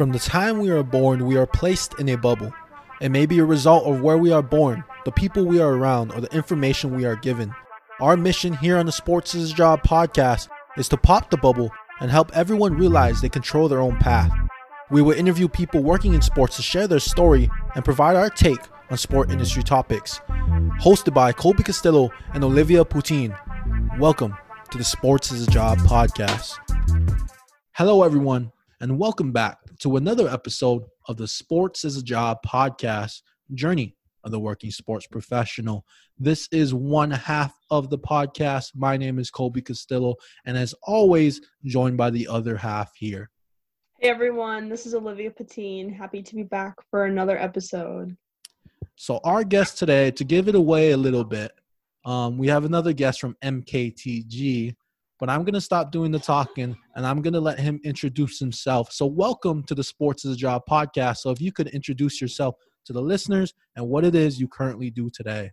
From the time we are born, we are placed in a bubble. It may be a result of where we are born, the people we are around, or the information we are given. Our mission here on the Sports is a Job podcast is to pop the bubble and help everyone realize they control their own path. We will interview people working in sports to share their story and provide our take on sport industry topics. Hosted by Colby Castillo and Olivia Poutine. Welcome to the Sports is a Job podcast. Hello, everyone, and welcome back to another episode of the Sports is a Job podcast journey of the working sports professional. This is one half of the podcast. My name is Colby Castillo, and as always, joined by the other half here. Hey everyone, this is Olivia Patine. Happy to be back for another episode. So, our guest today, to give it away a little bit, um, we have another guest from MKTG, but I'm going to stop doing the talking and I'm going to let him introduce himself. So, welcome to the Sports is a Job podcast. So, if you could introduce yourself to the listeners and what it is you currently do today.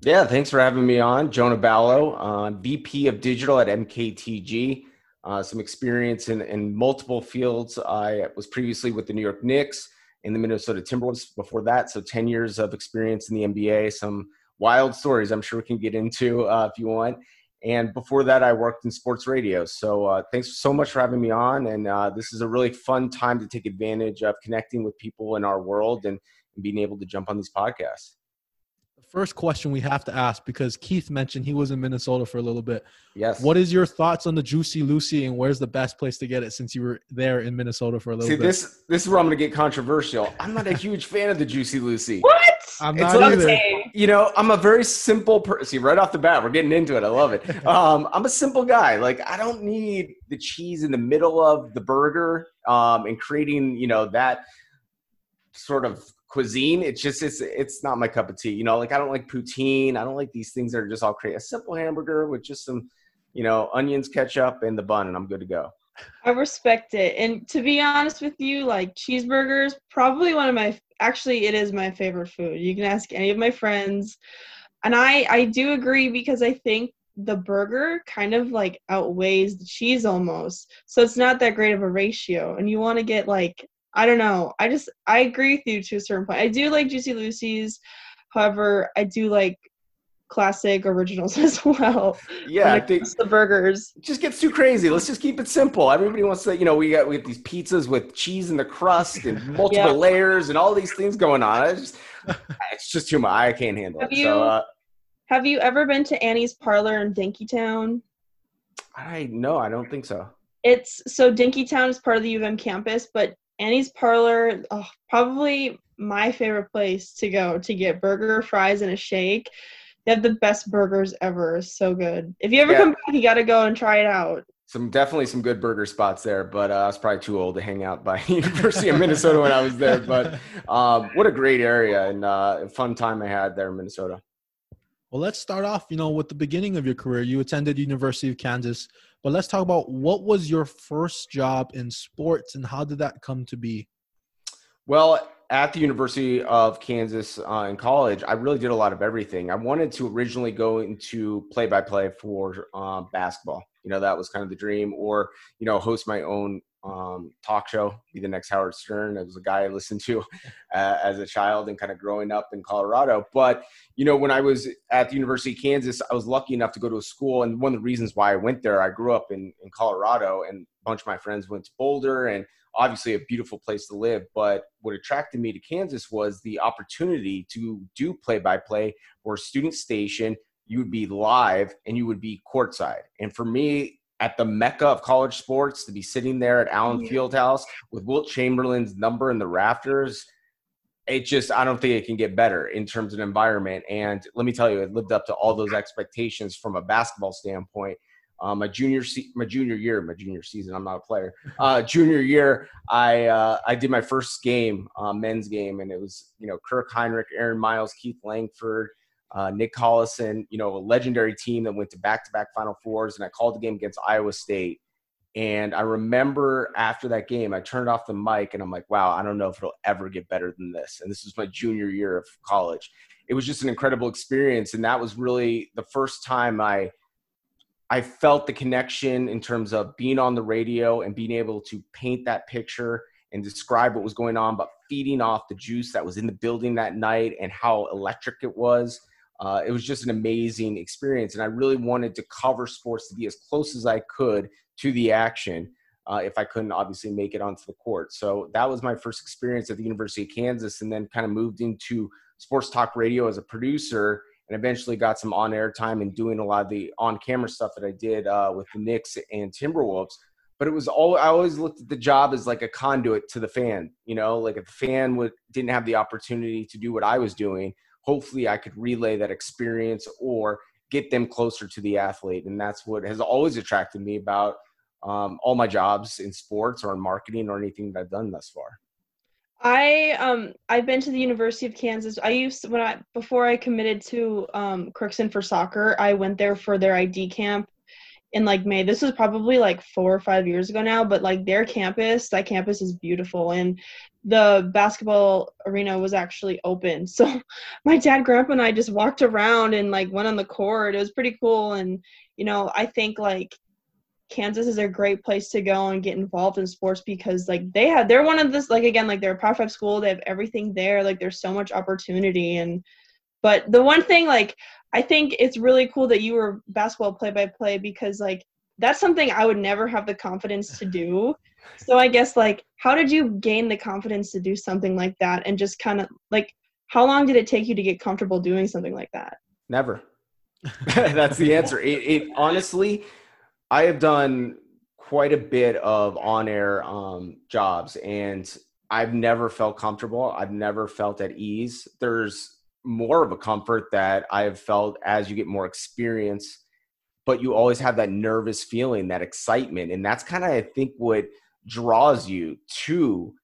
Yeah, thanks for having me on. Jonah Ballow, uh, VP of Digital at MKTG. Uh, some experience in, in multiple fields. I was previously with the New York Knicks and the Minnesota Timberwolves before that. So 10 years of experience in the NBA, some wild stories I'm sure we can get into uh, if you want. And before that, I worked in sports radio. So uh, thanks so much for having me on. And uh, this is a really fun time to take advantage of connecting with people in our world and, and being able to jump on these podcasts first question we have to ask because Keith mentioned he was in Minnesota for a little bit. Yes. What is your thoughts on the Juicy Lucy and where's the best place to get it since you were there in Minnesota for a little See, bit? See, this this is where I'm going to get controversial. I'm not a huge fan of the Juicy Lucy. What? I'm It's not like- either. You know, I'm a very simple person. See, right off the bat, we're getting into it. I love it. Um, I'm a simple guy. Like, I don't need the cheese in the middle of the burger um, and creating, you know, that sort of cuisine. It's just, it's, it's not my cup of tea. You know, like I don't like poutine. I don't like these things that are just all create a simple hamburger with just some, you know, onions, ketchup, and the bun, and I'm good to go. I respect it. And to be honest with you, like cheeseburgers, probably one of my actually it is my favorite food. You can ask any of my friends. And I I do agree because I think the burger kind of like outweighs the cheese almost. So it's not that great of a ratio. And you want to get like I don't know. I just I agree with you to a certain point. I do like Juicy Lucy's. However, I do like classic originals as well. Yeah, when I it think comes burgers. just gets too crazy. Let's just keep it simple. Everybody wants to, you know, we got we have these pizzas with cheese in the crust and multiple Yeah. layers and all these things going on. I just, it's just too much. I can't handle Have it. you- So uh, Have you ever been to Annie's Parlor in Dinkytown? I no, I don't think so. It's so Dinkytown is part of the U of M campus, but Annie's Parlor, oh, probably my favorite place to go to get burger, fries, and a shake. They have the best burgers ever. So good. If you ever Yeah. come back, you got to go and try it out. Some definitely some good burger spots there, but uh, I was probably too old to hang out by University of Minnesota when I was there. But um, what a great area and uh, fun time I had there in Minnesota. Well, let's start off, you know, with the beginning of your career. You attended University of Kansas, but let's talk about what was your first job in sports and how did that come to be? Well, at the University of Kansas uh, in college, I really did a lot of everything. I wanted to originally go into play by play for uh, basketball. You know, that was kind of the dream, or, you know, host my own um, talk show, be the next Howard Stern. It was a guy I listened to uh, as a child and kind of growing up in Colorado. But, you know, when I was at the University of Kansas, I was lucky enough to go to a school. And one of the reasons why I went there, I grew up in, in Colorado and a bunch of my friends went to Boulder and obviously a beautiful place to live. But what attracted me to Kansas was the opportunity to do play by play or student station. You would be live and you would be courtside. And for me, at the mecca of college sports, to be sitting there at Allen Yeah. Fieldhouse with Wilt Chamberlain's number in the rafters, it just I don't think it can get better in terms of environment. And let me tell you, it lived up to all those expectations from a basketball standpoint. Um, my junior se- my junior year, my junior season, I'm not a player. Uh, junior year, I uh, I did my first game, uh, men's game, and it was you know Kirk Hinrich, Aaron Miles, Keith Langford, uh, Nick Collison, you know, a legendary team that went to back-to-back Final Fours, and I called the game against Iowa State. And I remember after that game, I turned off the mic and I'm like, wow, I don't know if it'll ever get better than this. And this was my junior year of college. It was just an incredible experience. And that was really the first time I I felt the connection in terms of being on the radio and being able to paint that picture and describe what was going on, but feeding off the juice that was in the building that night and how electric it was. Uh, it was just an amazing experience. And I really wanted to cover sports to be as close as I could to the action. Uh, if I couldn't obviously make it onto the court. So that was my first experience at the University of Kansas, and then kind of moved into sports talk radio as a producer, and eventually got some on air time and doing a lot of the on camera stuff that I did uh, with the Knicks and Timberwolves but it was all I always looked at the job as like a conduit to the fan. You know, like if the fan would didn't have the opportunity to do what I was doing, hopefully I could relay that experience or get them closer to the athlete, and that's what has always attracted me about um, all my jobs in sports or in marketing or anything that I've done thus far. I um I've been to the University of Kansas. I used when I before I committed to um Crookston for soccer, I went there for their ID camp in like May. This was probably like four or five years ago now, but like their campus, that campus is beautiful and the basketball arena was actually open. So my dad, grandpa, and I just walked around and like went on the court. It was pretty cool. And, you know, I think like Kansas is a great place to go and get involved in sports because like they have they're one of this like again like they're a power five school they have everything there like there's so much opportunity and but the one thing like I think it's really cool that you were basketball play by play because like that's something I would never have the confidence to do. So I guess like how did you gain the confidence to do something like that and just kind of like how long did it take you to get comfortable doing something like that? Never. that's the answer. It, it, honestly, I have done quite a bit of on-air um, jobs and I've never felt comfortable. I've never felt at ease. There's more of a comfort that I've felt as you get more experience, but you always have that nervous feeling, that excitement. And that's kind of, I think, what draws you to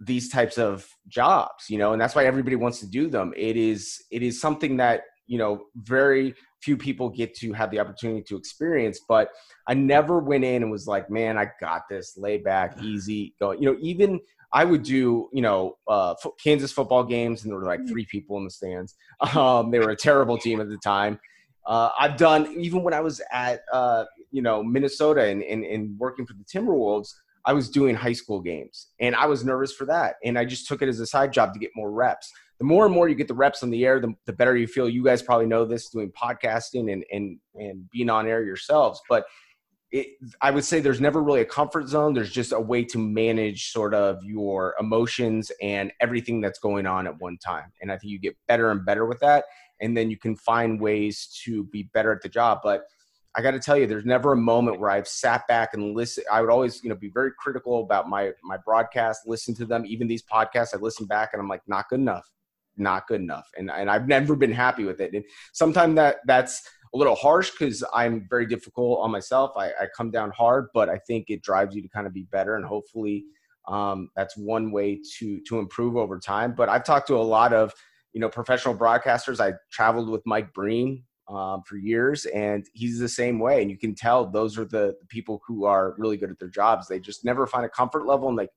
these types of jobs, you know, and that's why everybody wants to do them. It is, it is something that, you know, very few people get to have the opportunity to experience, but I never went in and was like, man, I got this, lay back, easy, go. You know, even I would do, you know, uh, Kansas football games, and there were like mm. three people in the stands. Um, they were a terrible team at the time. Uh, I've done even when I was at, uh, you know, Minnesota and, and, and working for the Timberwolves. I was doing high school games, and I was nervous for that, and I just took it as a side job to get more reps. The more and more you get the reps on the air, the, the better you feel. You guys probably know this doing podcasting and and and being on air yourselves, but it, I would say there's never really a comfort zone. There's just a way to manage sort of your emotions and everything that's going on at one time. And I think you get better and better with that. And then you can find ways to be better at the job. But I got to tell you, there's never a moment where I've sat back and listened. I would always, you know, be very critical about my my broadcast, listen to them, even these podcasts. I listen back and I'm like, not good enough, not good enough, and and I've never been happy with it. And sometimes that that's a little harsh because I'm very difficult on myself. I, I, come down hard, but I think it drives you to kind of be better, and hopefully, um, that's one way to to improve over time. But I've talked to a lot of you know professional broadcasters. I traveled with Mike Breen um, for years, and he's the same way. And you can tell those are the, people who are really good at their jobs. They just never find a comfort level, and like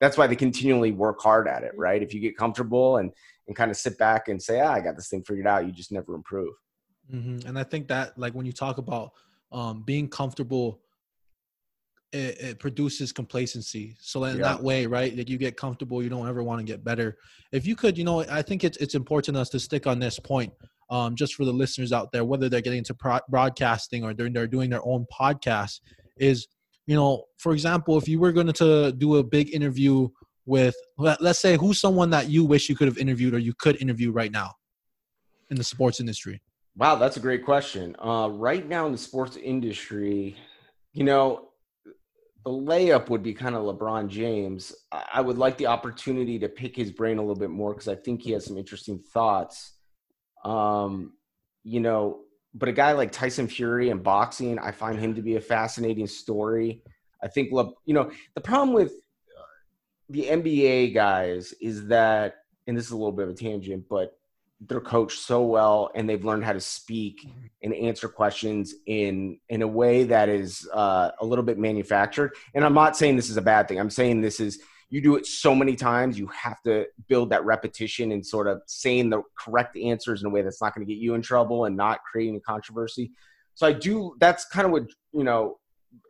that's why they continually work hard at it. Right? If you get comfortable and and kind of sit back and say, ah, I got this thing figured out, you just never improve. Mm-hmm. And I think that like when you talk about um, being comfortable, it, it, produces complacency. So in yeah. that way, right, that you get comfortable, you don't ever want to get better. If you could, you know, I think it's it's important us to stick on this point, um, just for the listeners out there, whether they're getting into pro- broadcasting or they're, they're doing their own podcast, is you know, for example, if you were going to do a big interview with, let's say, who's someone that you wish you could have interviewed or you could interview right now in the sports industry? Wow, that's a great question. Uh, right now in the sports industry, you know, the layup would be kind of LeBron James. I would like the opportunity to pick his brain a little bit more because I think he has some interesting thoughts. Um, you know, but a guy like Tyson Fury in boxing, I find him to be a fascinating story. I think, you know, the problem with uh, the NBA guys is that, and this is a little bit of a tangent, but they're coached so well and they've learned how to speak and answer questions in in a way that is uh, a little bit manufactured. And i'm not saying this is a bad thing. I'm saying this is you do it so many times you have to build that repetition and sort of saying the correct answers in a way that's not going to get you in trouble and not creating a controversy. So i do that's kind of what you know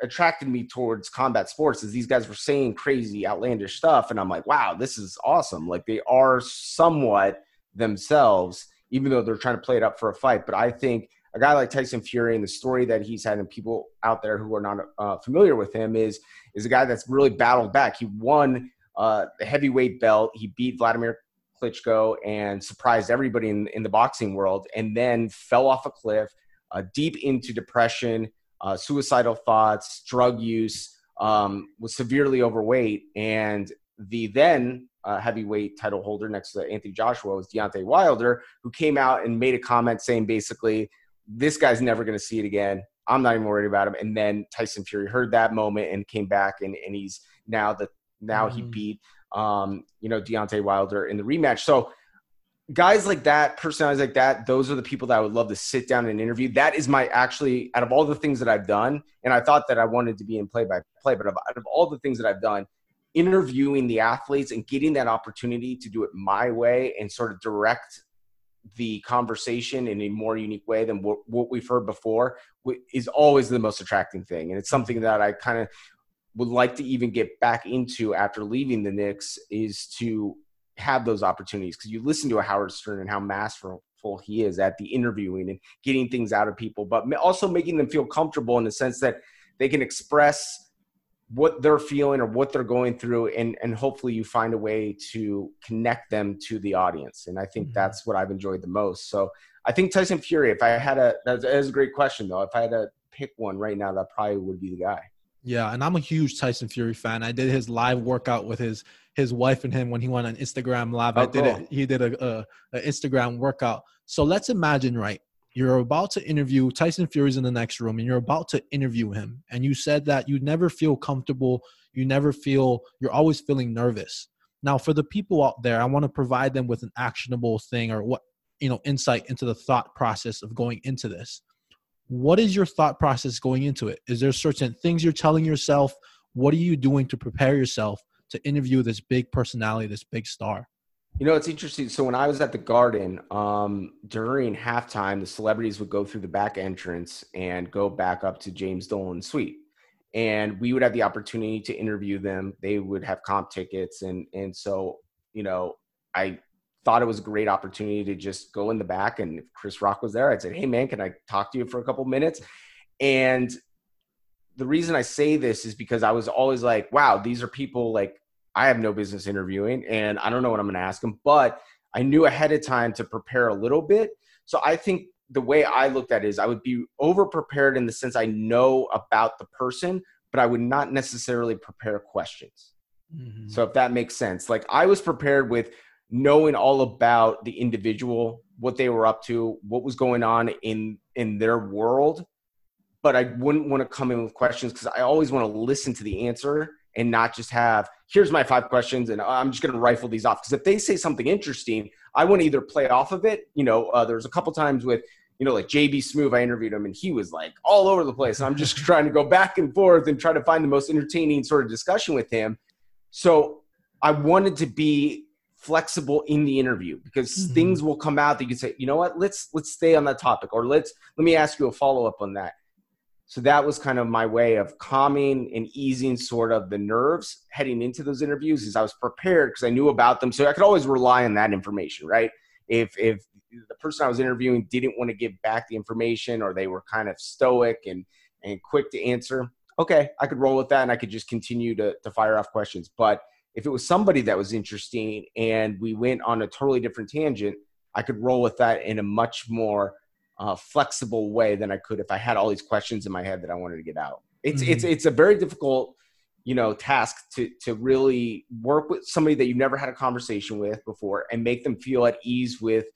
attracted me towards combat sports is these guys were saying crazy, outlandish stuff, and I'm like, wow, this is awesome. Like they are somewhat themselves, even though they're trying to play it up for a fight. But I think a guy like Tyson Fury and the story that he's had, and people out there who are not uh, familiar with him is is a guy that's really battled back. He won uh, the heavyweight belt. He beat Vladimir Klitschko and surprised everybody in, in the boxing world, and then fell off a cliff, uh, deep into depression, uh, suicidal thoughts, drug use, um, was severely overweight, and the then uh, heavyweight title holder next to Anthony Joshua was Deontay Wilder, who came out and made a comment saying basically, "This guy's never going to see it again. I'm not even worried about him." And then Tyson Fury heard that moment and came back, and, and he's now the now mm-hmm. he beat um, you know, Deontay Wilder in the rematch. So guys like that, personalities like that, those are the people that I would love to sit down and interview. That is my actually out of all the things that I've done, and I thought that I wanted to be in play by play, but out of all the things that I've done, interviewing the athletes and getting that opportunity to do it my way and sort of direct the conversation in a more unique way than what, what we've heard before is always the most attracting thing. And it's something that I kind of would like to even get back into after leaving the Knicks is to have those opportunities because you listen to a Howard Stern and how masterful he is at the interviewing and getting things out of people, but also making them feel comfortable in the sense that they can express what they're feeling or what they're going through and and hopefully you find a way to connect them to the audience and i think mm-hmm. that's what i've enjoyed the most so i think tyson fury if i had a that is a great question though if i had to pick one right now that probably would be the guy yeah, and I'm a huge Tyson Fury fan. I did his live workout with his his wife and him when he went on Instagram live. Oh, I did cool. it. He did a, a, a Instagram workout. So let's imagine, right? You're about to interview Tyson Fury's in the next room, and you're about to interview him. And you said that you never feel comfortable. You never feel. You're always feeling nervous. Now, for the people out there, I want to provide them with an actionable thing or what you know insight into the thought process of going into this what is your thought process going into it is there certain things you're telling yourself what are you doing to prepare yourself to interview this big personality this big star you know it's interesting so when i was at the garden um, during halftime the celebrities would go through the back entrance and go back up to james dolan's suite and we would have the opportunity to interview them they would have comp tickets and and so you know i thought it was a great opportunity to just go in the back. And if Chris Rock was there, I'd say, Hey man, can I talk to you for a couple minutes? And the reason I say this is because I was always like, wow, these are people like I have no business interviewing and I don't know what I'm going to ask them, but I knew ahead of time to prepare a little bit. So I think the way I looked at it is I would be over prepared in the sense I know about the person, but I would not necessarily prepare questions. Mm-hmm. So if that makes sense, like I was prepared with knowing all about the individual, what they were up to, what was going on in in their world. But I wouldn't want to come in with questions because I always want to listen to the answer and not just have here's my five questions and I'm just going to rifle these off. Because if they say something interesting, I want to either play off of it. You know, uh, there's a couple times with you know, like JB Smoove, I interviewed him and he was like all over the place. And I'm just trying to go back and forth and try to find the most entertaining sort of discussion with him. So I wanted to be flexible in the interview because mm-hmm. things will come out that you can say, you know what, let's let's stay on that topic or let's let me ask you a follow up on that. So that was kind of my way of calming and easing sort of the nerves heading into those interviews is I was prepared because I knew about them. So I could always rely on that information, right? If if the person I was interviewing didn't want to give back the information or they were kind of stoic and and quick to answer, okay, I could roll with that and I could just continue to to fire off questions. But if it was somebody that was interesting and we went on a totally different tangent, I could roll with that in a much more uh, flexible way than I could if I had all these questions in my head that I wanted to get out. It's mm-hmm. it's it's a very difficult, you know, task to to really work with somebody that you've never had a conversation with before and make them feel at ease with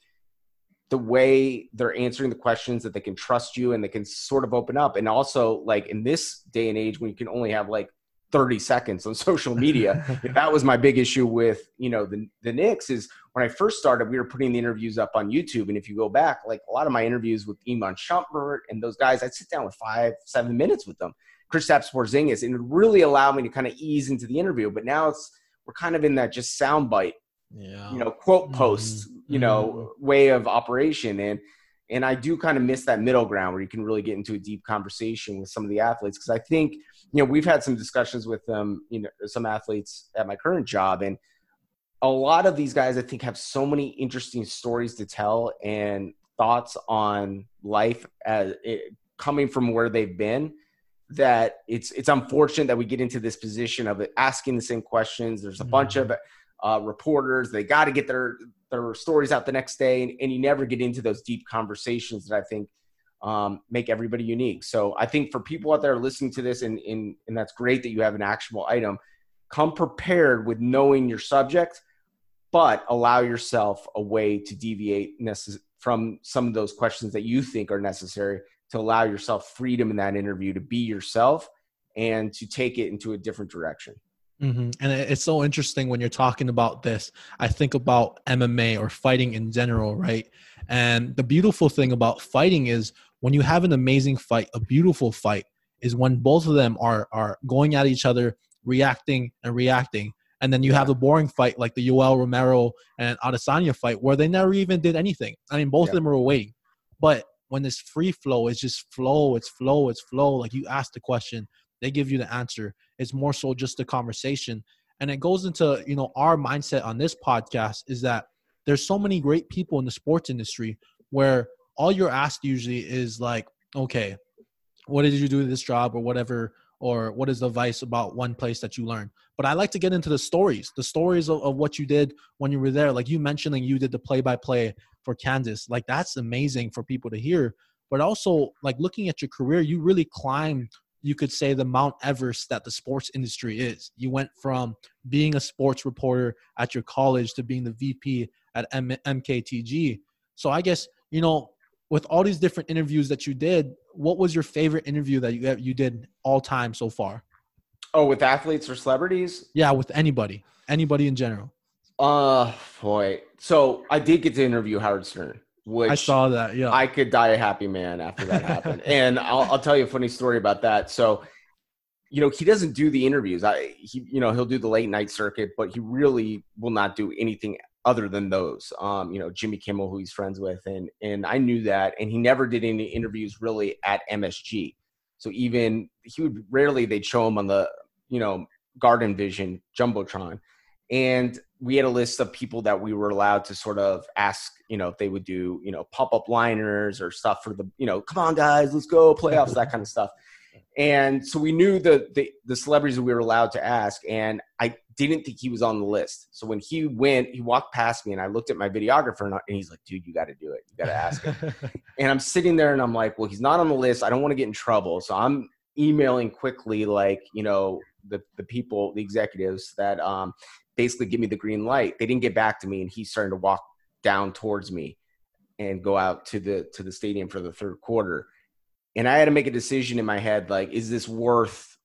the way they're answering the questions that they can trust you and they can sort of open up and also like in this day and age when you can only have like 30 seconds on social media. that was my big issue with, you know, the, the Knicks is when I first started, we were putting the interviews up on YouTube. And if you go back, like a lot of my interviews with Iman Shumpert and those guys, I'd sit down with five, seven minutes with them. Chris Kristaps Porzingis, and it really allowed me to kind of ease into the interview. But now it's, we're kind of in that just soundbite, yeah. you know, quote post, mm-hmm. you know, mm-hmm. way of operation. And, And I do kind of miss that middle ground where you can really get into a deep conversation with some of the athletes because I think, you know, we've had some discussions with them, you know, some athletes at my current job. And a lot of these guys, I think, have so many interesting stories to tell and thoughts on life as it, coming from where they've been that it's it's unfortunate that we get into this position of asking the same questions. There's a mm-hmm. bunch of uh, reporters. They got to get their their stories out the next day, and, and, you never get into those deep conversations that I think um, make everybody unique. So I think for people out there listening to this, and, and and that's great that you have an actionable item. Come prepared with knowing your subject, but allow yourself a way to deviate necess- from some of those questions that you think are necessary to allow yourself freedom in that interview to be yourself and to take it into a different direction. Mm-hmm. And it's so interesting when you're talking about this. I think about MMA or fighting in general, right? And the beautiful thing about fighting is when you have an amazing fight, a beautiful fight, is when both of them are are going at each other, reacting and reacting. And then you have a boring fight like the Yoel Romero and Adesanya fight where they never even did anything. I mean, both yeah. of them were waiting. But when it's free flow, it's just flow, it's flow, it's flow. Like you ask the question, they give you the answer. It's more so just a conversation. And it goes into, you know, our mindset on this podcast is that there's so many great people in the sports industry where all you're asked usually is like, okay, what did you do this job or whatever or what is the advice about one place that you learned but i like to get into the stories the stories of, of what you did when you were there. Like you mentioning you did the play by play for kansas. Like that's amazing for people to hear. But also like looking at your career you really climbed you could say the mount everest that the sports industry is you went from being a sports reporter at your college to being the vp at M- mktg so i guess you know with all these different interviews that you did, what was your favorite interview that you you did all time so far? Oh, with athletes or celebrities? Yeah, with anybody, anybody in general. Uh, boy. So I did get to interview Howard Stern, which I saw that. Yeah, I could die a happy man after that happened. and I'll, I'll tell you a funny story about that. So, you know, he doesn't do the interviews. I, he, you know, he'll do the late night circuit, but he really will not do anything other than those. Um, you know, Jimmy Kimmel, who he's friends with, and and I knew that, and he never did any interviews really at MSG. So even he would rarely they'd show him on the you know Garden Vision jumbotron, and we had a list of people that we were allowed to sort of ask, you know, if they would do you know pop up liners or stuff for the you know, come on guys, let's go playoffs, that kind of stuff. And so we knew the, the, the celebrities that we were allowed to ask, and I didn't think he was on the list. So when he went, he walked past me, and I looked at my videographer, and, and he's like, "Dude, you got to do it. You got to ask him." and I'm sitting there, and I'm like, "Well, he's not on the list. I don't want to get in trouble." So I'm emailing quickly, like you know, the the people, the executives that um, basically give me the green light. They didn't get back to me, and he's starting to walk down towards me and go out to the to the stadium for the third quarter and I had to make a decision in my head like, is this worth,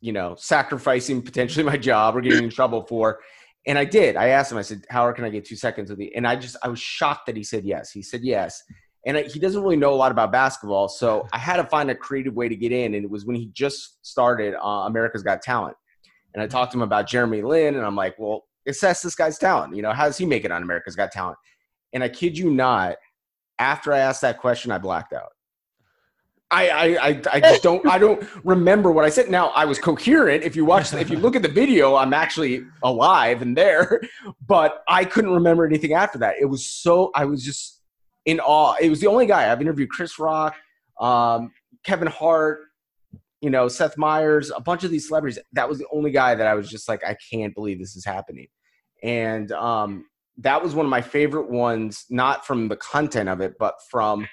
you know, sacrificing potentially my job or getting in trouble for? And I did. I asked him. I said, "Howard, can I get two seconds with you?" And I just, I was shocked that he said yes. He said yes, and I, he doesn't really know a lot about basketball, so I had to find a creative way to get in. And it was when he just started uh, America's Got Talent, and I talked to him about Jeremy Lin, and I'm like, "Well, assess this guy's talent. You know, how does he make it on America's Got Talent?" And I kid you not, after I asked that question, I blacked out. I, I, I just don't I don't remember what I said. Now I was coherent. If you watch, if you look at the video, I'm actually alive and there, but I couldn't remember anything after that. It was so I was just in awe. It was the only guy I've interviewed: Chris Rock, um, Kevin Hart, you know, Seth Meyers, a bunch of these celebrities. That was the only guy that I was just like, I can't believe this is happening, and um, that was one of my favorite ones. Not from the content of it, but from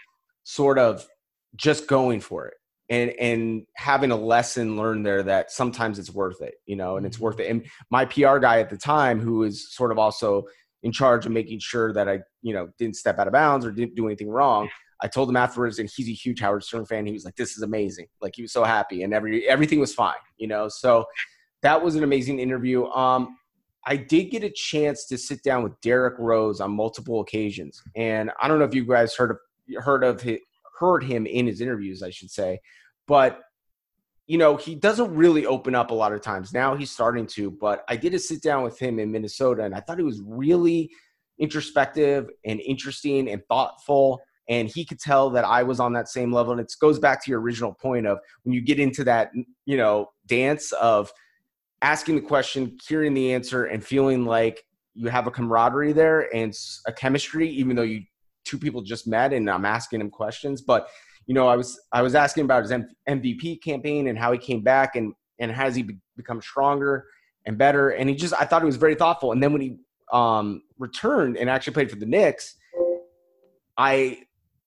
sort of just going for it and and having a lesson learned there that sometimes it's worth it you know and it's worth it and my pr guy at the time who was sort of also in charge of making sure that i you know didn't step out of bounds or didn't do anything wrong i told him afterwards and he's a huge howard stern fan he was like this is amazing like he was so happy and every everything was fine you know so that was an amazing interview um I did get a chance to sit down with Derrick Rose on multiple occasions, and I don't know if you guys heard of heard of his, heard him in his interviews, I should say. But you know, he doesn't really open up a lot of times. Now he's starting to, but I did a sit down with him in Minnesota and I thought he was really introspective and interesting and thoughtful and he could tell that I was on that same level. And it goes back to your original point of when you get into that, you know, dance of asking the question, hearing the answer, and feeling like you have a camaraderie there and a chemistry, even though you two people just met and I'm asking him questions. But you know, I was I was asking about his MVP campaign and how he came back and and has he be- become stronger and better. And he just I thought he was very thoughtful. And then when he um, returned and actually played for the Knicks, I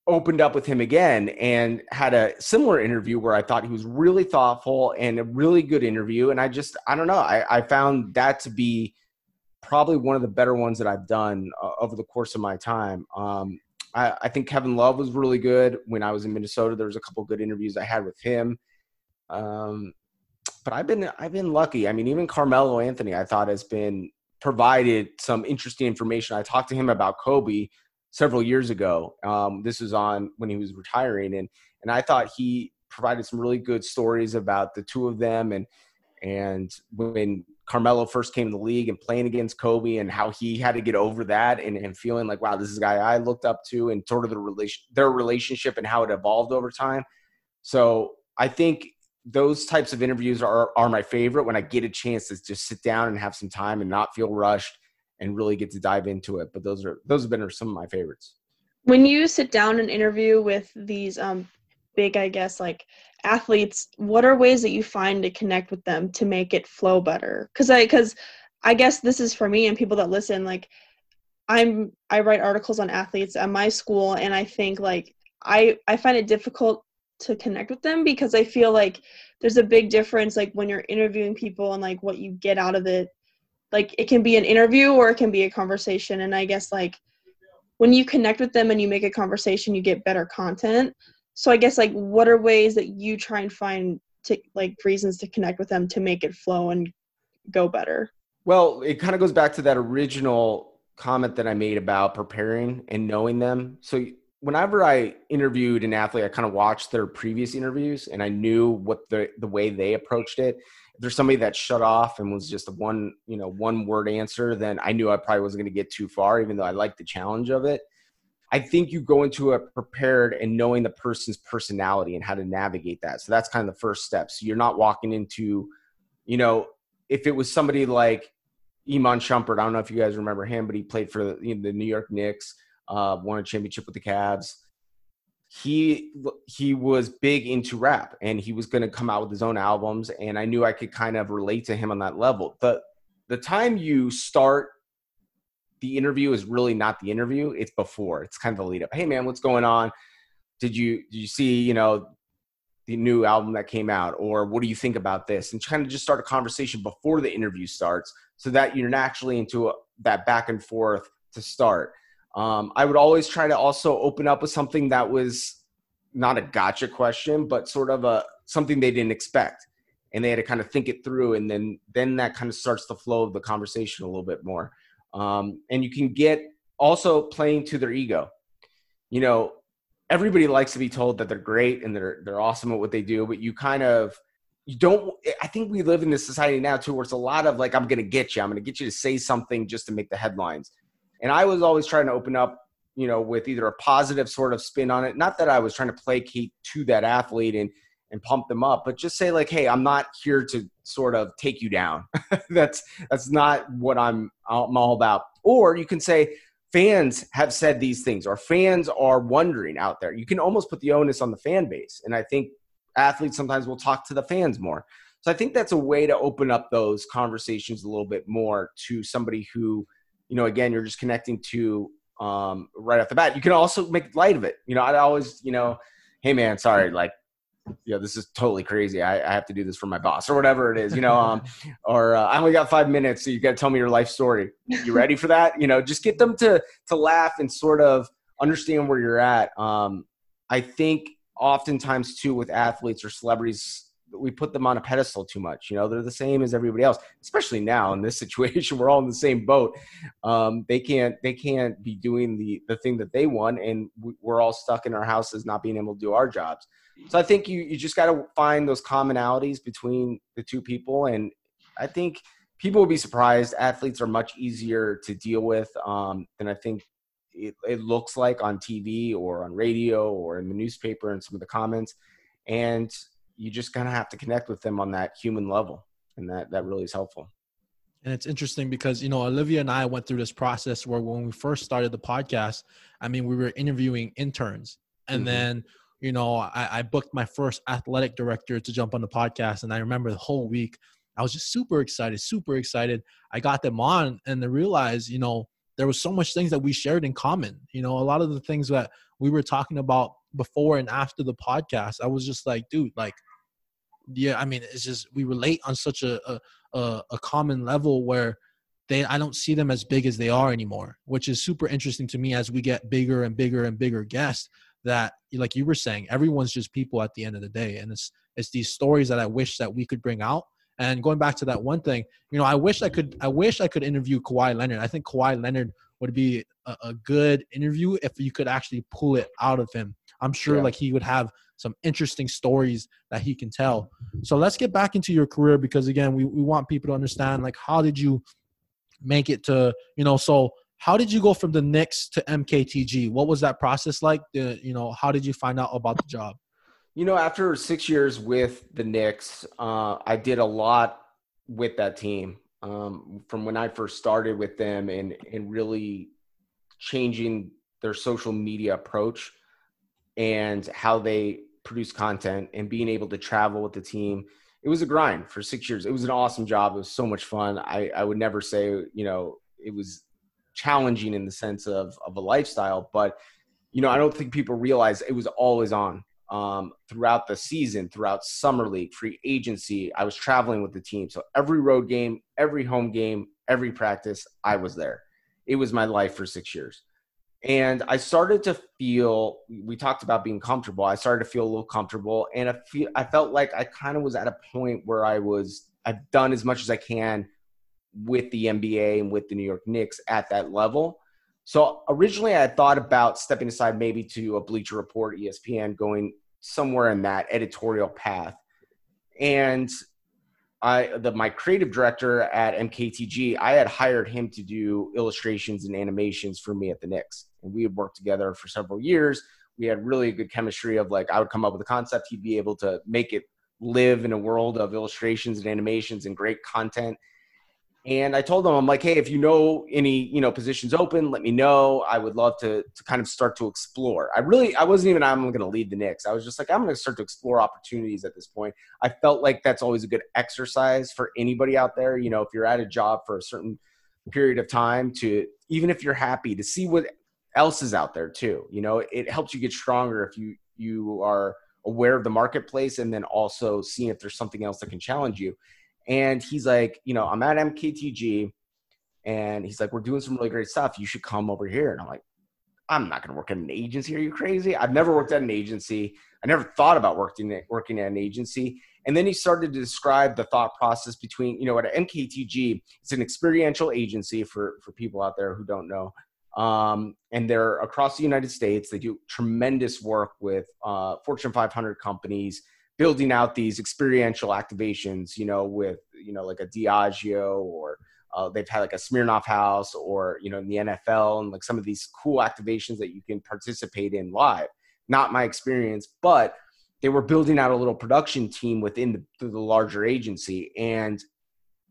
opened up with him again and had a similar interview where I thought he was really thoughtful and a really good interview. And I just, I don't know, I, I found that to be probably one of the better ones that I've done uh, over the course of my time. Um, I, I, think Kevin Love was really good when I was in Minnesota. There was a couple good interviews I had with him. Um, but I've been, I've been lucky. I mean, even Carmelo Anthony, I thought has been provided some interesting information. I talked to him about Kobe several years ago. Um, this was on when he was retiring, and and I thought he provided some really good stories about the two of them and and when Carmelo first came to the league and playing against Kobe and how he had to get over that and, and feeling like wow this is a guy I looked up to and sort of the relation their relationship and how it evolved over time. So I think those types of interviews are are my favorite when I get a chance to just sit down and have some time and not feel rushed and really get to dive into it. But those are those have been some of my favorites. When you sit down and interview with these um, big, I guess, like athletes, what are ways that you find to connect with them to make it flow better? Because I because I guess this is for me and people that listen. Like I'm I write articles on athletes at my school, and I think like I I find it difficult to connect with them because I feel like there's a big difference like when you're interviewing people and like what you get out of it like it can be an interview or it can be a conversation. And i guess like when you connect with them and you make a conversation you get better content. So i guess like what are ways that you try and find to like reasons to connect with them to make it flow and go better? Well it kind of goes back to that original comment that i made about preparing and knowing them. So whenever i interviewed an athlete i kind of watched their previous interviews and i knew what the the way they approached it there's somebody that shut off and was just a one, you know, one word answer, then I knew I probably wasn't going to get too far, even though I like the challenge of it. I think you go into it prepared and knowing the person's personality and how to navigate that. So that's kind of the first step. So you're not walking into, you know, if it was somebody like Iman Shumpert, I don't know if you guys remember him, but he played for the, you know, the New York Knicks, uh, won a championship with the Cavs he he was big into rap and he was going to come out with his own albums and i knew i could kind of relate to him on that level. The the time you start the interview is really not the interview it's before. It's kind of the lead up. Hey man what's going on? Did you did you see you know the new album that came out or what do you think about this? And kind of just start a conversation before the interview starts so that you're naturally into a, that back and forth to start um, I would always try to also open up with something that was not a gotcha question, but sort of a something they didn't expect, and they had to kind of think it through, and then then that kind of starts the flow of the conversation a little bit more. Um, and you can get also playing to their ego. You know, everybody likes to be told that they're great and they're they're awesome at what they do, but you kind of you don't i think we live in this society now too where it's a lot of like i'm gonna get you i'm gonna get you to say something just to make the headlines and I was always trying to open up, you know, with either a positive sort of spin on it. Not that I was trying to placate to that athlete and and pump them up, but just say like, hey, I'm not here to sort of take you down. that's that's not what I'm I'm all about. Or you can say fans have said these things or fans are wondering out there. You can almost put the onus on the fan base. And I think athletes sometimes will talk to the fans more. So I think that's a way to open up those conversations a little bit more to somebody who you know, again, you're just connecting to um, right off the bat. You can also make light of it. You know, I always, you know, hey man, sorry, like, you know, this is totally crazy. I, I have to do this for my boss or whatever it is, you know, um, or uh, I only got five minutes, so you got to tell me your life story. You ready for that? You know, just get them to to laugh and sort of understand where you're at. Um, I think oftentimes too with athletes or celebrities we put them on a pedestal too much. You know, they're the same as everybody else, especially now in this situation. We're all in the same boat. Um, they can't they can't be doing the the thing that they want, and we're all stuck in our houses not being able to do our jobs. So I think you you just got to find those commonalities between the two people, and I think people will be surprised. Athletes are much easier to deal with um, than I think it, it looks like on TV or on radio or in the newspaper and some of the comments. And you just kind of have to connect with them on that human level. And that, that really is helpful. And it's interesting because, you know, Olivia and I went through this process where when we first started the podcast, I mean, we were interviewing interns. And mm-hmm. then, you know, I, I, booked my first athletic director to jump on the podcast. And I remember the whole week, I was just super excited, super excited. I got them on and I realized, you know, there was so much things that we shared in common. You know, a lot of the things that we were talking about before and after the podcast, I was just like, dude, like, yeah, I mean, it's just we relate on such a, a a, common level where they I don't see them as big as they are anymore, which is super interesting to me as we get bigger and bigger and bigger guests. That like you were saying, everyone's just people at the end of the day, and it's it's these stories that I wish that we could bring out. And going back to that one thing, you know, I wish I could I wish I could interview Kawhi Leonard. I think Kawhi Leonard would be a, a good interview if you could actually pull it out of him. I'm sure yeah. like he would have some interesting stories that he can tell. So let's get back into your career because again, we, we want people to understand like how did you make it to, you know, so how did you go from the Knicks to MKTG? What was that process like? The, you know, how did you find out about the job? You know, after six years with the Knicks, uh, I did a lot with that team um, from when I first started with them and, and really changing their social media approach and how they produce content and being able to travel with the team. It was a grind for six years. It was an awesome job. It was so much fun. I, I would never say, you know, it was challenging in the sense of, of a lifestyle, but, you know, I don't think people realize it was always on um, throughout the season, throughout summer league, free agency. I was traveling with the team. So every road game, every home game, every practice, I was there. It was my life for six years and I started to feel. We talked about being comfortable. I started to feel a little comfortable, and I feel I felt like I kind of was at a point where I was. I've done as much as I can with the NBA and with the New York Knicks at that level. So originally, I thought about stepping aside, maybe to a Bleacher Report, ESPN, going somewhere in that editorial path. And I the my creative director at MKTG, I had hired him to do illustrations and animations for me at the Knicks, and we had worked together for several years. We had really good chemistry of like I would come up with a concept, he'd be able to make it live in a world of illustrations and animations and great content. And I told him, I'm like, hey, if you know any, you know, positions open, let me know. I would love to to kind of start to explore. I really, I wasn't even, I'm to lead the Knicks. I was just like, I'm to start to explore opportunities at this point. I felt like that's always a good exercise for anybody out there. You know, if you're at a job for a certain period of time, to even if you're happy, to see what else is out there too. You know, it helps you get stronger if you you are aware of the marketplace and then also seeing if there's something else that can challenge you. And he's like, you know, I'm at MKTG and he's like, we're doing some really great stuff. You should come over here. And I'm like, I'm not going to work at an agency. Are you crazy? I've never worked at an agency. I never thought about working at, working at an agency. And then he started to describe the thought process between, you know, at MKTG, it's an experiential agency for, for people out there who don't know. Um, and they're across the United States. They do tremendous work with uh, Fortune 500 companies, building out these experiential activations, you know, with, you know, like a Diageo or uh, they've had like a Smirnoff house or, you know, in the NFL and like some of these cool activations that you can participate in live. Not my experience, but they were building out a little production team within the, the larger agency. And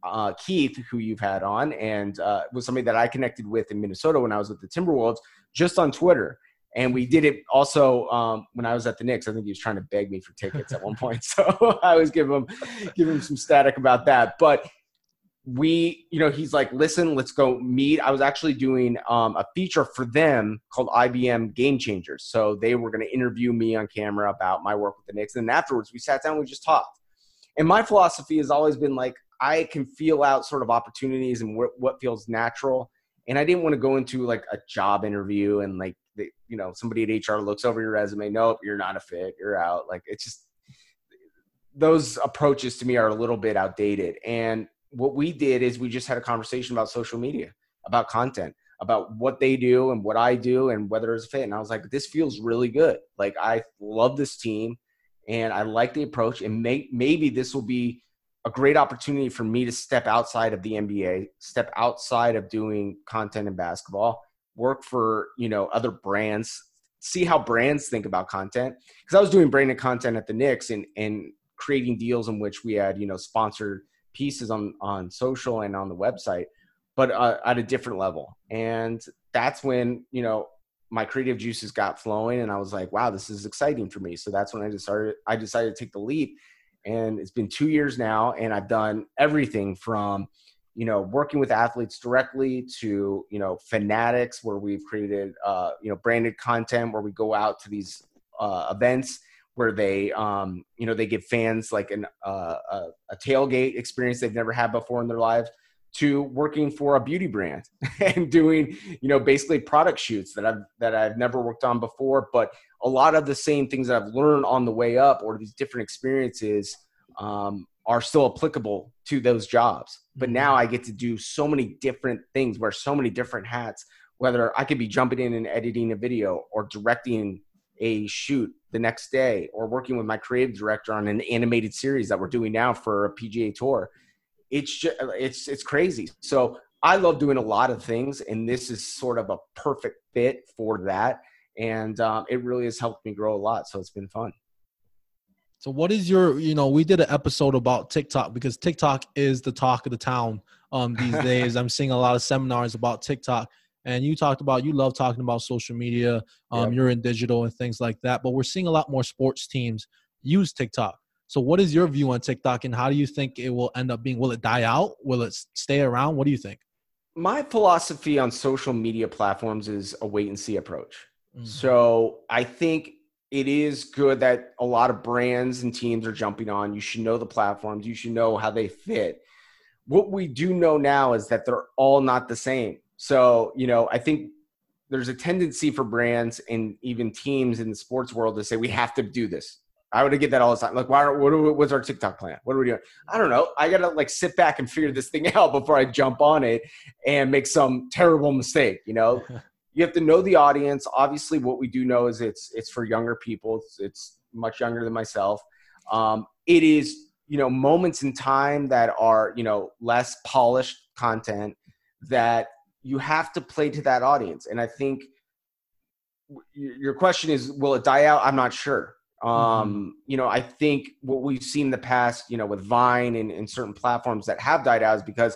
uh, Keith, who you've had on, and uh, was somebody that I connected with in Minnesota when I was with the Timberwolves, just on Twitter. And we did it also um, when I was at the Knicks. I think he was trying to beg me for tickets at one point, so I was giving him giving him some static about that. But we, you know, he's like, "Listen, let's go meet." I was actually doing um, a feature for them called IBM Game Changers. So they were going to interview me on camera about my work with the Knicks, and then afterwards we sat down, we just talked. And my philosophy has always been like, I can feel out sort of opportunities and wh- what feels natural. And I didn't want to go into like a job interview and like you know somebody at HR looks over your resume, nope, you're not a fit, you're out. Like it's just those approaches to me are a little bit outdated. And what we did is we just had a conversation about social media, about content, about what they do and what I do and whether it's a fit. And I was like, this feels really good. Like I love this team and I like the approach. And may, maybe this will be a great opportunity for me to step outside of the NBA, step outside of doing content in basketball work for you know other brands see how brands think about content. Because i was doing branded content at the knicks and and creating deals in which we had you know sponsored pieces on on social and on the website but uh, at a different level. And that's when you know my creative juices got flowing and i was like wow this is exciting for me. So that's when i decided i decided to take the leap and it's been two years now and i've done everything from you know working with athletes directly to you know fanatics where we've created uh, you know branded content where we go out to these uh, events where they um, you know they give fans like an uh, a, a tailgate experience they've never had before in their lives to working for a beauty brand and doing you know basically product shoots that I've that I've never worked on before. But a lot of the same things that I've learned on the way up or these different experiences um, are still applicable to those jobs. But mm-hmm. now I get to do so many different things wear so many different hats whether I could be jumping in and editing a video or directing a shoot the next day or working with my creative director on an animated series that we're doing now for a PGA tour it's just it's it's crazy. So I love doing a lot of things, and this is sort of a perfect fit for that. And um, it really has helped me grow a lot. So it's been fun. So what is your, you know, we did an episode about TikTok because TikTok is the talk of the town um, these days. I'm seeing a lot of seminars about TikTok. And you talked about you love talking about social media. Um, yep. You're in digital and things like that. But we're seeing a lot more sports teams use TikTok. So, what is your view on TikTok, and how do you think it will end up being? Will it die out? Will it stay around? What do you think? My philosophy on social media platforms is a wait and see approach. Mm-hmm. So, I think it is good that a lot of brands and teams are jumping on. You should know the platforms, you should know how they fit. What we do know now is that they're all not the same. So, you know, I think there's a tendency for brands and even teams in the sports world to say we have to do this I would get that all the time. Like, why? Are, what, what's our TikTok plan? What are we doing? I don't know. I gotta like sit back and figure this thing out before I jump on it and make some terrible mistake. You know, you have to know the audience. Obviously, what we do know is it's it's for younger people. It's, it's much younger than myself. Um, it is you know moments in time that are you know less polished content that you have to play to that audience. And I think your question is, will it die out? I'm not sure. Um, mm-hmm. you know, I think what we've seen in the past, you know, with Vine and, and certain platforms that have died out is because,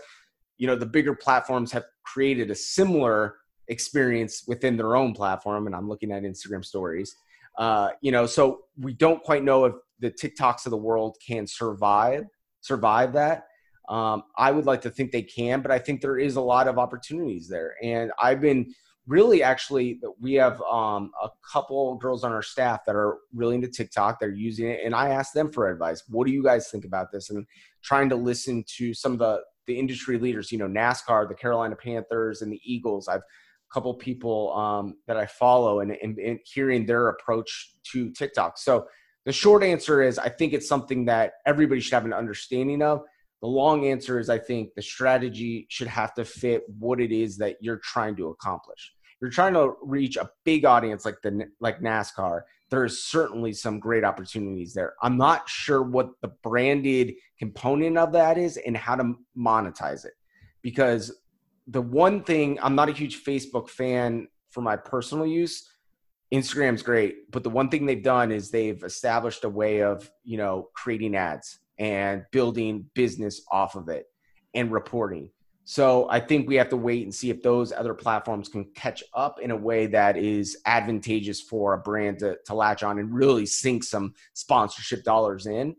you know, the bigger platforms have created a similar experience within their own platform. And I'm looking at Instagram stories. Uh, you know, so we don't quite know if the TikToks of the world can survive survive that. Um, I would like to think they can, but I think there is a lot of opportunities there. And I've been really actually we have um, a couple girls on our staff that are really into tiktok they're using it and i asked them for advice. What do you guys think about this? And trying to listen to some of the the industry leaders you know nascar the carolina panthers and the eagles. I've a couple people um, that i follow and, and, and hearing their approach to tiktok. So the short answer is i think it's something that everybody should have an understanding of the long answer is I think the strategy should have to fit what it is that you're trying to accomplish. You're trying to reach a big audience like the like NASCAR. There is certainly some great opportunities there. I'm not sure what the branded component of that is and how to monetize it. Because the one thing I'm not a huge Facebook fan for my personal use. Instagram's great, but the one thing they've done is they've established a way of, you know, creating ads and building business off of it and reporting. So I think we have to wait and see if those other platforms can catch up in a way that is advantageous for a brand to, to latch on and really sink some sponsorship dollars in.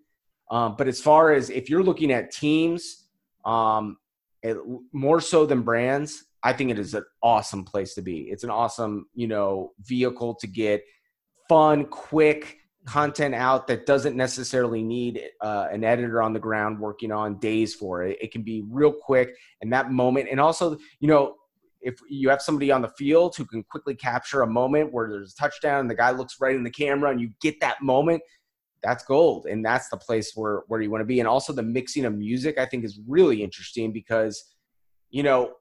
Um, but as far as if you're looking at teams, um, it, more so than brands, I think it is an awesome place to be. It's an awesome, you know, vehicle to get fun, quick, content out that doesn't necessarily need uh, an editor on the ground working on days for it. It can be real quick and that moment. And also, you know, if you have somebody on the field who can quickly capture a moment where there's a touchdown and the guy looks right in the camera and you get that moment, that's gold. And that's the place where, where you want to be. And also the mixing of music, I think is really interesting because, you know,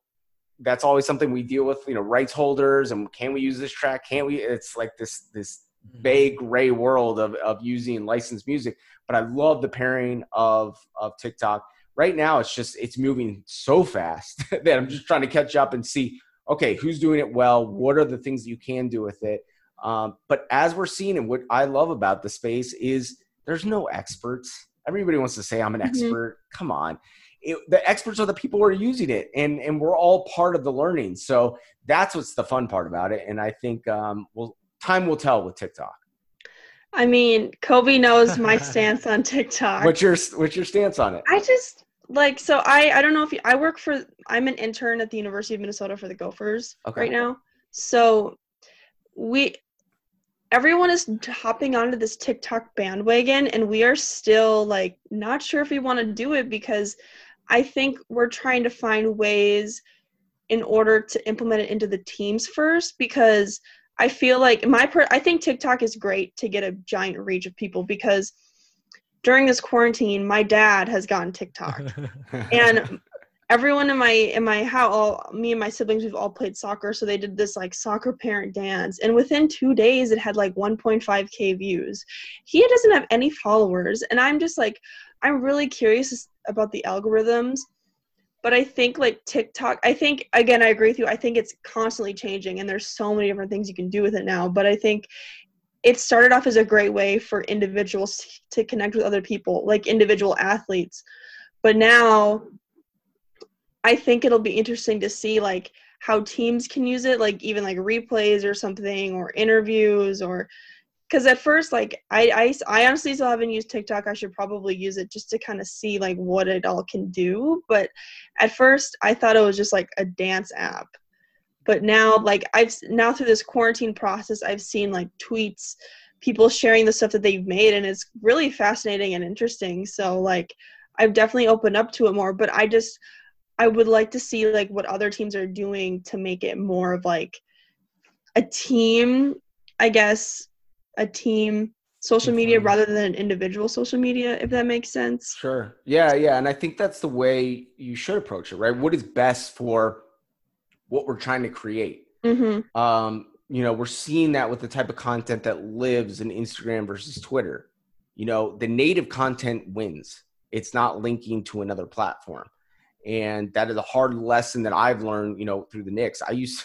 that's always something we deal with, you know, rights holders and can we use this track? Can't we? It's like this, this vague gray world of, of using licensed music but i love the pairing of of tiktok right now it's just it's moving so fast that i'm just trying to catch up and see okay, who's doing it well? What are the things that you can do with it? Um, but as we're seeing, and what I love about the space is there's no experts. Everybody wants to say I'm an mm-hmm. expert. Come on. It, the experts are the people who are using it and and we're all part of the learning so that's what's the fun part about it and i think um well time will tell with tiktok. I mean kobe knows my stance on tiktok. What's your what's your stance on it? I just like so i i don't know if you, i work for i'm an intern at the university of minnesota for the gophers okay. right now. So we everyone is hopping onto this TikTok bandwagon and we are still like not sure if we want to do it because I think we're trying to find ways in order to implement it into the teams first because I feel like my per- I think TikTok is great to get a giant reach of people because during this quarantine my dad has gotten TikTok. And everyone in my in my house all me and my siblings we've all played soccer. So they did this like soccer parent dance. And within two days it had like 1.5k views. He doesn't have any followers. And i'm just like i'm really curious about the algorithms but i think like tiktok i think again i agree with you i think it's constantly changing and there's so many different things you can do with it now but i think it started off as a great way for individuals to connect with other people like individual athletes. But now I think it'll be interesting to see like how teams can use it, like even like replays or something, or interviews, or because at first, like I, I, I honestly still haven't used TikTok. I should probably use it just to kind of see like what it all can do. But at first, I thought it was just like a dance app. But now, like I've now through this quarantine process, I've seen like tweets, people sharing the stuff that they've made, and it's really fascinating and interesting. So like I've definitely opened up to it more. But I just I would like to see like what other teams are doing to make it more of like a team, I guess, a team social media rather than an individual social media, if that makes sense. Sure. Yeah, yeah. And I think that's the way you should approach it, right? What is best for what we're trying to create? Mm-hmm. Um, you know, we're seeing that with the type of content that lives in Instagram versus Twitter. You know, the native content wins. It's not linking to another platform and that is a hard lesson that I've learned, you know, through the Knicks. I used,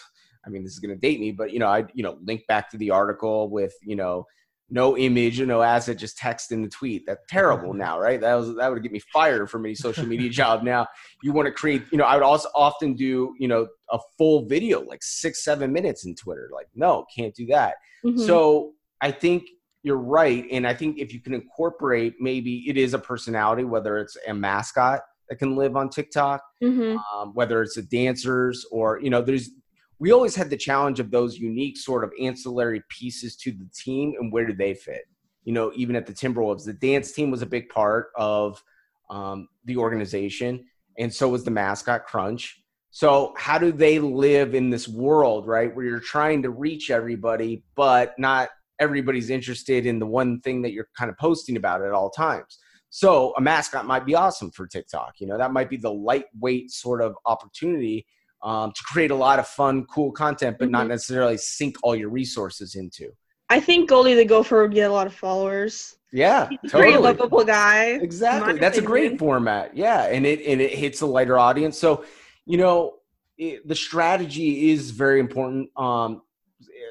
I mean, this is going to date me, but you know, I you know link back to the article with you know no image, no asset, just text in the tweet. That's terrible now, right? That was that would get me fired from any social media job. Now you want to create, you know, I would also often do, you know, a full video, like six, seven minutes in Twitter. Like, no, can't do that. Mm-hmm. So I think you're right, and I think if you can incorporate, maybe it is a personality, whether it's a mascot that can live on TikTok, mm-hmm. um, whether it's the dancers or, you know, there's, we always had the challenge of those unique sort of ancillary pieces to the team and where do they fit? You know, even at the Timberwolves, the dance team was a big part of um, the organization, and so was the mascot Crunch. So, how do they live in this world, right, where you're trying to reach everybody, but not everybody's interested in the one thing that you're kind of posting about at all times? So a mascot might be awesome for TikTok. You know, that might be the lightweight sort of opportunity um, to create a lot of fun, cool content, but mm-hmm. not necessarily sink all your resources into. I think Goldie the Gopher would get a lot of followers. Yeah, He's totally. pretty lovable guy. Exactly, that's opinion. a great format. Yeah, and it and it hits a lighter audience. So, you know, it, the strategy is very important. Um,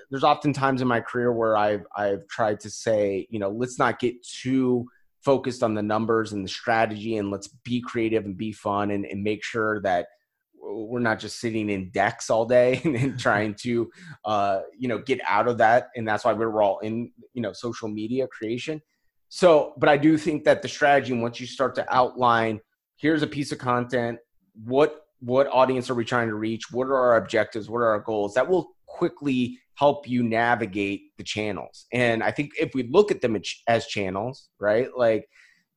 there's often times in my career where I've I've tried to say, you know, let's not get too focused on the numbers and the strategy and let's be creative and be fun and, and make sure that we're not just sitting in decks all day and, trying to uh, you know get out of that and that's why we're all in you know social media creation. So but i do think that the strategy once you start to outline here's a piece of content what what audience are we trying to reach? What are our objectives? What are our goals? That will quickly help you navigate the channels. And I think if we look at them as channels, right, like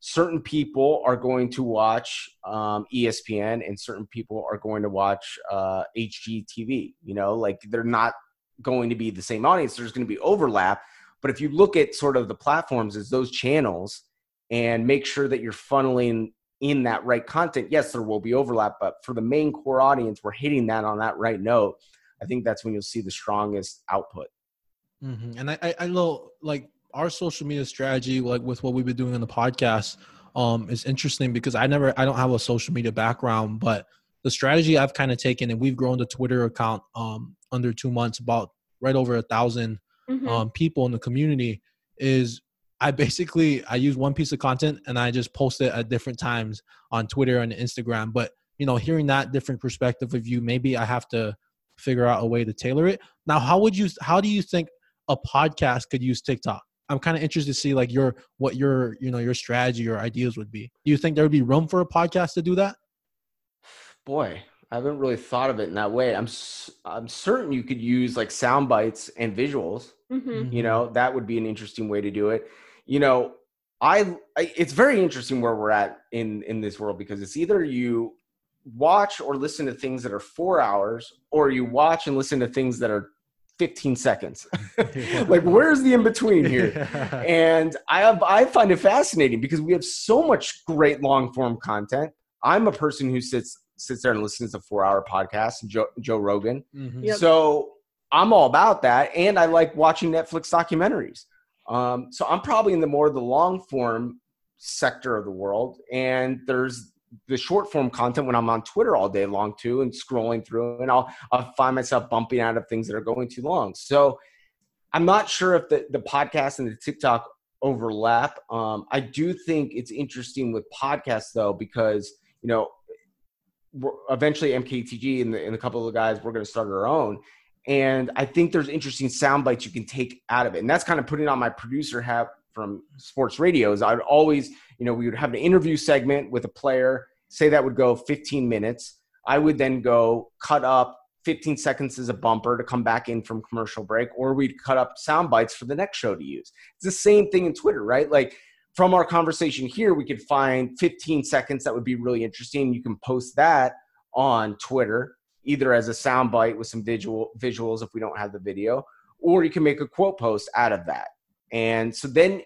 certain people are going to watch um, ESPN and certain people are going to watch uh, HGTV, you know, like they're not going to be the same audience. There's going to be overlap. But if you look at sort of the platforms as those channels and make sure that you're funneling in that right content, yes, there will be overlap, but for the main core audience, we're hitting that on that right note I think that's when you'll see the strongest output. Mm-hmm. And I, I, I know like our social media strategy, like with what we've been doing on the podcast, um, is interesting because I never, I don't have a social media background, but the strategy I've kind of taken, and we've grown the Twitter account um, under two months, about right over a 1000 Mhm. um, people in the community, is I basically I use one piece of content and I just post it at different times on Twitter and Instagram. But you know, hearing that different perspective of you, maybe I have to figure out a way to tailor it. Now, how would you? How do you think a podcast could use TikTok? I'm kind of interested to see like your what your you know your strategy or ideas would be. Do you think there would be room for a podcast to do that? Boy, I haven't really thought of it in that way. I'm I'm certain you could use like sound bites and visuals. Mhm. You know, that would be an interesting way to do it. You know, I, I it's very interesting where we're at in in this world because it's either you watch or listen to things that are 4 hours or you watch and listen to things that are 15 seconds. like where's the in between here? and I have, I find it fascinating because we have so much great long form content. I'm a person who sits sits there and listens to four hour podcasts, Joe, Joe Rogan. Mhm. Yep. So I'm all about that, and I like watching Netflix documentaries. Um, so I'm probably in the more the long form sector of the world, and there's the short form content when I'm on Twitter all day long too, and scrolling through, and I'll I'll find myself bumping out of things that are going too long. So I'm not sure if the the podcast and the TikTok overlap. Um, I do think it's interesting with podcasts though because you know eventually MKTG and, the, and a couple of the guys we're going to start our own. And I think there's interesting sound bites you can take out of it. And that's kind of putting on my producer hat from sports radios. I'd always, you know, we would have an interview segment with a player, say that would go 15 minutes. I would then go cut up 15 seconds as a bumper to come back in from commercial break, or we'd cut up sound bites for the next show to use. It's the same thing in Twitter, right? Like from our conversation here, we could find 15 seconds that would be really interesting. You can post that on Twitter, either as a sound bite with some visual visuals if we don't have the video, or you can make a quote post out of that. And so then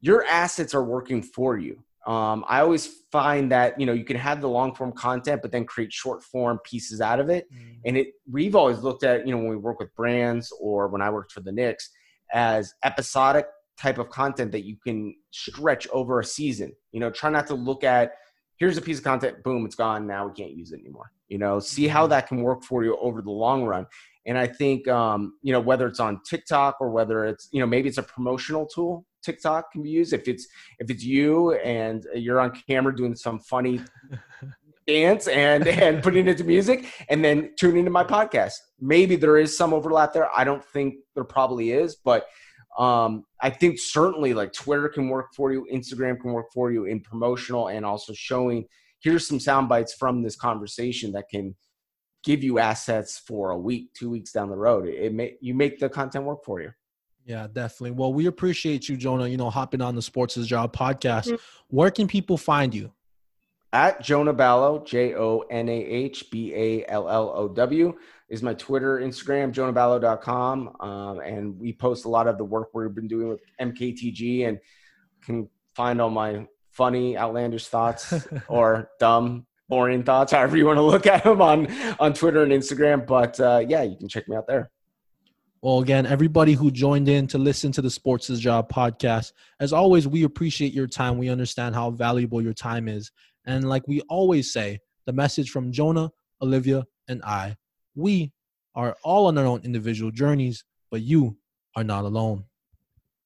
your assets are working for you. Um, I always find that you know you can have the long form content, but then create short form pieces out of it. And it we've always looked at you know when we work with brands or when I worked for the Knicks as episodic type of content that you can stretch over a season. You know, try not to look at here's a piece of content, boom, it's gone. Now we can't use it anymore. You know, see how that can work for you over the long run. And I think, um, you know, whether it's on TikTok or whether it's, you know, maybe it's a promotional tool, TikTok can be used. If it's if it's you and you're on camera doing some funny dance and and putting it to music, and then tuning into my podcast, maybe there is some overlap there. I don't think there probably is, but um, I think certainly like Twitter can work for you, Instagram can work for you in promotional and also showing here's some sound bites from this conversation that can give you assets for a week, two weeks down the road. It, it may you make the content work for you. Yeah, definitely. Well, we appreciate you, Jonah, you know, hopping on the Sports is Job podcast. Mhm. Where can people find you? At Jonah Ballow, J O N A H B A L L O W, is my Twitter, Instagram, jonahballow.com. Um, and we post a lot of the work we've been doing with MKTG and can find all my funny, outlandish thoughts or dumb, boring thoughts, however you want to look at them on, on Twitter and Instagram. But uh, yeah, you can check me out there. Well, again, everybody who joined in to listen to the Sports is Job podcast, as always, we appreciate your time. We understand how valuable your time is. And like we always say, the message from Jonah, Olivia, and I we are all on our own individual journeys, but you are not alone.